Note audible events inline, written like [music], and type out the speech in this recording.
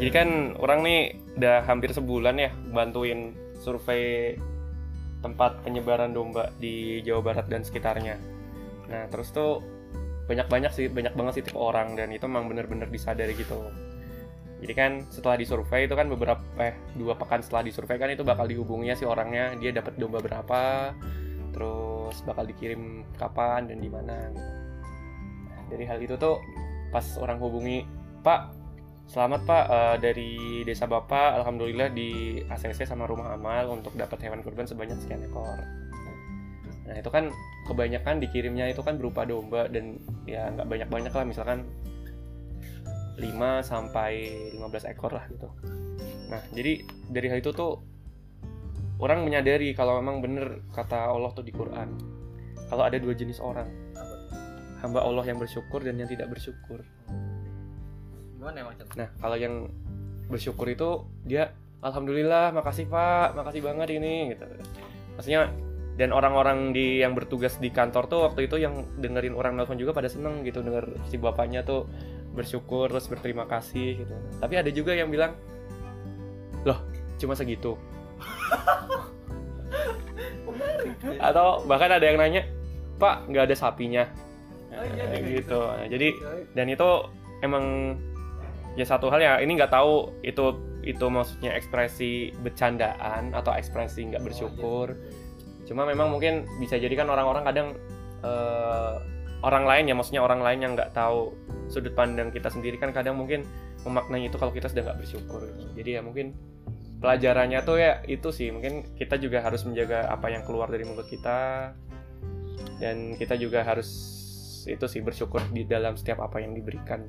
Jadi kan orang nih udah hampir sebulan ya bantuin survei tempat penyebaran domba di Jawa Barat dan sekitarnya. Nah terus tuh banyak-banyak sih banyak banget sih tipe orang dan itu memang bener-bener disadari gitu. Jadi kan setelah disurvei itu kan beberapa eh dua pekan setelah disurvei kan itu bakal dihubunginya si orangnya dia dapat domba berapa, terus bakal dikirim kapan dan di mana gitu. Nah, dari hal itu tuh pas orang hubungi Pak Selamat Pak eh, dari desa Bapak, alhamdulillah di ACC sama Rumah Amal untuk dapat hewan kurban sebanyak sekian ekor. Nah itu kan kebanyakan dikirimnya itu kan berupa domba dan ya nggak banyak-banyak lah misalkan 5 sampai 15 ekor lah gitu. Nah jadi dari hal itu tuh orang menyadari kalau memang bener kata Allah tuh di Quran kalau ada dua jenis orang hamba Allah yang bersyukur dan yang tidak bersyukur. Gimana emang? Nah, kalau yang bersyukur itu dia alhamdulillah, makasih Pak, makasih banget ini gitu. Maksudnya dan orang-orang di yang bertugas di kantor tuh waktu itu yang dengerin orang nelfon juga pada seneng gitu denger si bapaknya tuh bersyukur terus berterima kasih gitu. Tapi ada juga yang bilang, "Loh, cuma segitu." [laughs] Atau bahkan ada yang nanya, "Pak, nggak ada sapinya." Oh, iya, Nah, iya, gitu. Nah, jadi dan itu emang ya satu hal ya ini nggak tahu itu itu maksudnya ekspresi bercandaan atau ekspresi nggak bersyukur. cuma memang mungkin bisa jadi kan orang-orang kadang eh, orang lain ya maksudnya orang lain yang nggak tahu sudut pandang kita sendiri kan kadang mungkin memaknai itu kalau kita sudah nggak bersyukur jadi ya mungkin pelajarannya tuh ya itu sih mungkin kita juga harus menjaga apa yang keluar dari mulut kita dan kita juga harus itu sih bersyukur di dalam setiap apa yang diberikan